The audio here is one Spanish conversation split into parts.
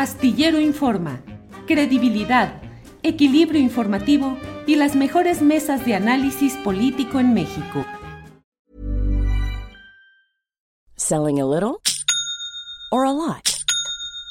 Astillero Informa, credibilidad, equilibrio informativo y las mejores mesas de análisis político en México. Selling a little or a lot?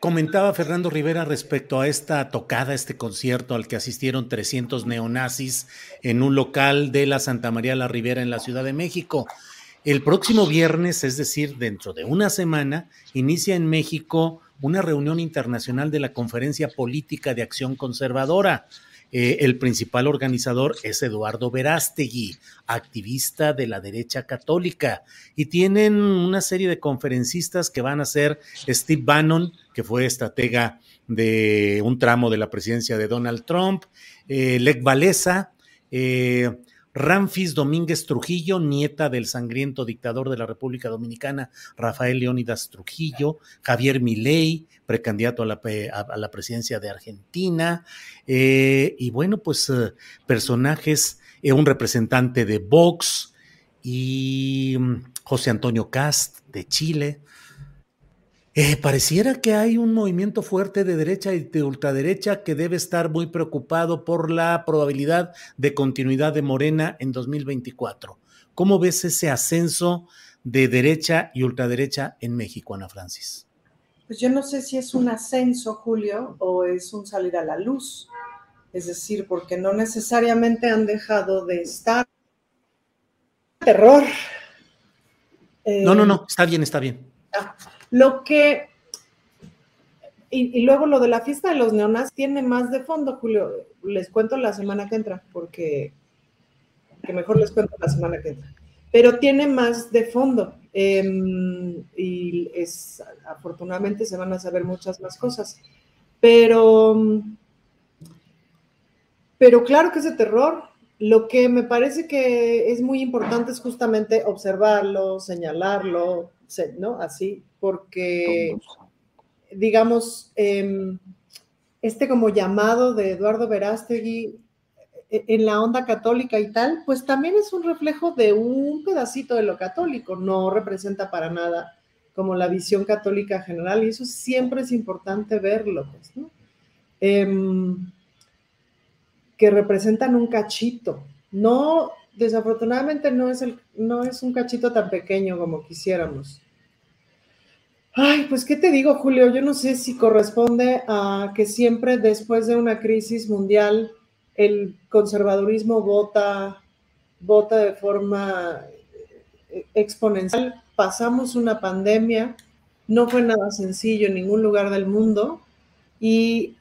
comentaba Fernando Rivera respecto a esta tocada, este concierto al que asistieron 300 neonazis en un local de la Santa María la Rivera en la Ciudad de México. El próximo viernes, es decir, dentro de una semana, inicia en México una reunión internacional de la Conferencia Política de Acción Conservadora. Eh, el principal organizador es Eduardo Verástegui, activista de la derecha católica, y tienen una serie de conferencistas que van a ser Steve Bannon, que fue estratega de un tramo de la presidencia de Donald Trump, eh, Lech Walesa, eh, Ramfis Domínguez Trujillo, nieta del sangriento dictador de la República Dominicana, Rafael Leónidas Trujillo, Javier Milei, precandidato a la, presidencia de Argentina, eh, y bueno, pues eh, personajes, eh, un representante de Vox y mm, José Antonio Cast de Chile. Eh, pareciera que hay un movimiento fuerte de derecha y de ultraderecha que debe estar muy preocupado por la probabilidad de continuidad de Morena en 2024. ¿Cómo ves ese ascenso de derecha y ultraderecha en México, Ana Francis? Pues yo no sé si es un ascenso, Julio, o es un salir a la luz. Es decir, porque no necesariamente han dejado de estar. Terror. Eh, no, no, no, está bien, está bien. Ah, lo que, y, luego lo de la fiesta de los neonazis tiene más de fondo, Julio. Les cuento la semana que entra, porque que mejor les cuento la semana que entra. Pero tiene más de fondo. Eh, y es, afortunadamente se van a saber muchas más cosas. Pero, pero claro que ese terror, lo que me parece que es muy importante es justamente observarlo, señalarlo, ¿no? Así, porque, digamos, eh, este como llamado de Eduardo Verástegui en la onda católica y tal, pues también es un reflejo de un pedacito de lo católico, no representa para nada como la visión católica general, y eso siempre es importante verlo, pues, ¿no? Eh, que representan un cachito, no, desafortunadamente no es, el, no es un cachito tan pequeño como quisiéramos. Ay, pues qué te digo, Julio, yo no sé si corresponde a que siempre después de una crisis mundial el conservadurismo vota, vota de forma exponencial. Pasamos una pandemia, no fue nada sencillo en ningún lugar del mundo y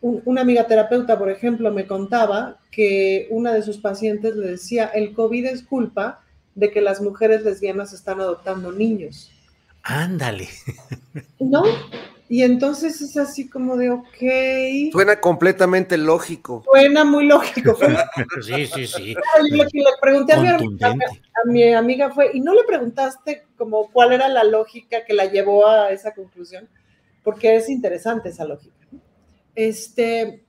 un, una amiga terapeuta, por ejemplo, me contaba que una de sus pacientes le decía, el COVID es culpa de que las mujeres lesbianas están adoptando niños. Ándale. ¿No? Y entonces es así como de, ok. Suena completamente lógico. Suena muy lógico. sí, sí, sí. Lo que le pregunté a mi, amiga, a mi, amiga, fue, ¿y no le preguntaste como cuál era la lógica que la llevó a esa conclusión? Porque es interesante esa lógica. Este,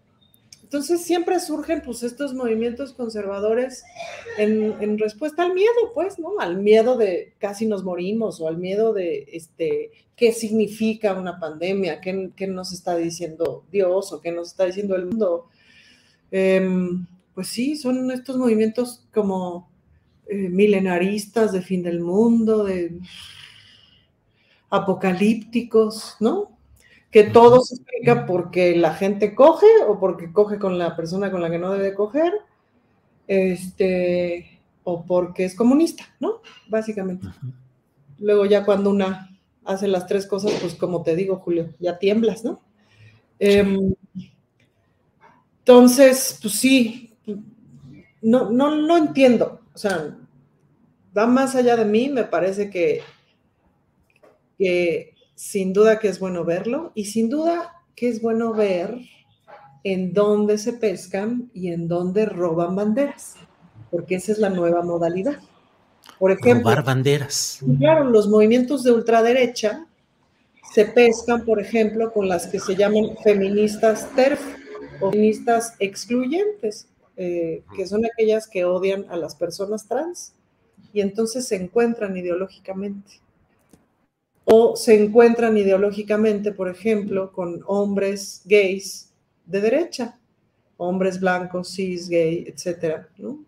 entonces siempre surgen pues estos movimientos conservadores en, respuesta al miedo, pues, ¿no? Al miedo de casi nos morimos o al miedo de este, qué significa una pandemia, qué, qué nos está diciendo Dios o qué nos está diciendo el mundo. Em, pues sí, son estos movimientos como eh, milenaristas de fin del mundo, de apocalípticos, ¿no? Que todo se explica porque la gente coge o porque coge con la persona con la que no debe coger, este, o porque es comunista, ¿no? Básicamente. Luego ya cuando una hace las tres cosas, pues como te digo, Julio, ya tiemblas, ¿no? Em, entonces, pues sí, no, no, no entiendo, o sea, va más allá de mí, me parece que, que sin duda que es bueno verlo y sin duda que es bueno ver en dónde se pescan y en dónde roban banderas, porque esa es la nueva modalidad. Por ejemplo, robar banderas. Claro, los movimientos de ultraderecha se pescan, por ejemplo, con las que se llaman feministas TERF o feministas excluyentes, eh, que son aquellas que odian a las personas trans y entonces se encuentran ideológicamente o se encuentran ideológicamente, por ejemplo, con hombres gays de derecha, hombres blancos, cis, gay, etcétera, ¿no?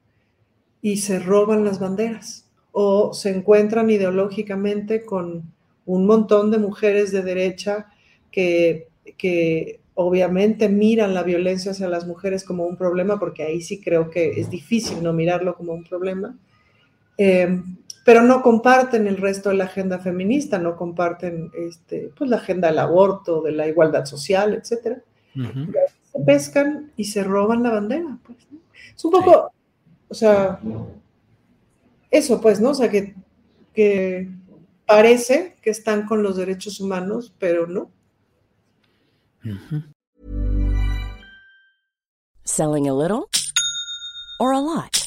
Y se roban las banderas. O se encuentran ideológicamente con un montón de mujeres de derecha que, que obviamente miran la violencia hacia las mujeres como un problema, porque ahí sí creo que es difícil no mirarlo como un problema. Eh, pero no comparten el resto de la agenda feminista, no comparten este, pues, la agenda del aborto, de la igualdad social, etc. Se pescan y se roban la bandera. Pues, Es un poco, o sea, eso pues, ¿no? O sea, que, que parece que están con los derechos humanos, pero no. Selling a little or a lot?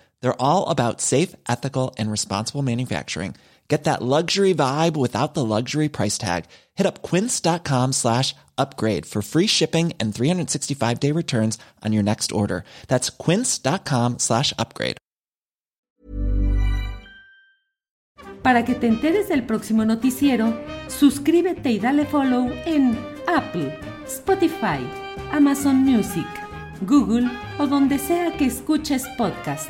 They're all about safe, ethical, and responsible manufacturing. Get that luxury vibe without the luxury price tag. Hit up quince.com slash upgrade for free shipping and 365 day returns on your next order. That's quince.com slash upgrade. Para que te enteres del próximo noticiero, suscríbete y dale follow en Apple, Spotify, Amazon Music, Google o donde sea que escuches podcast.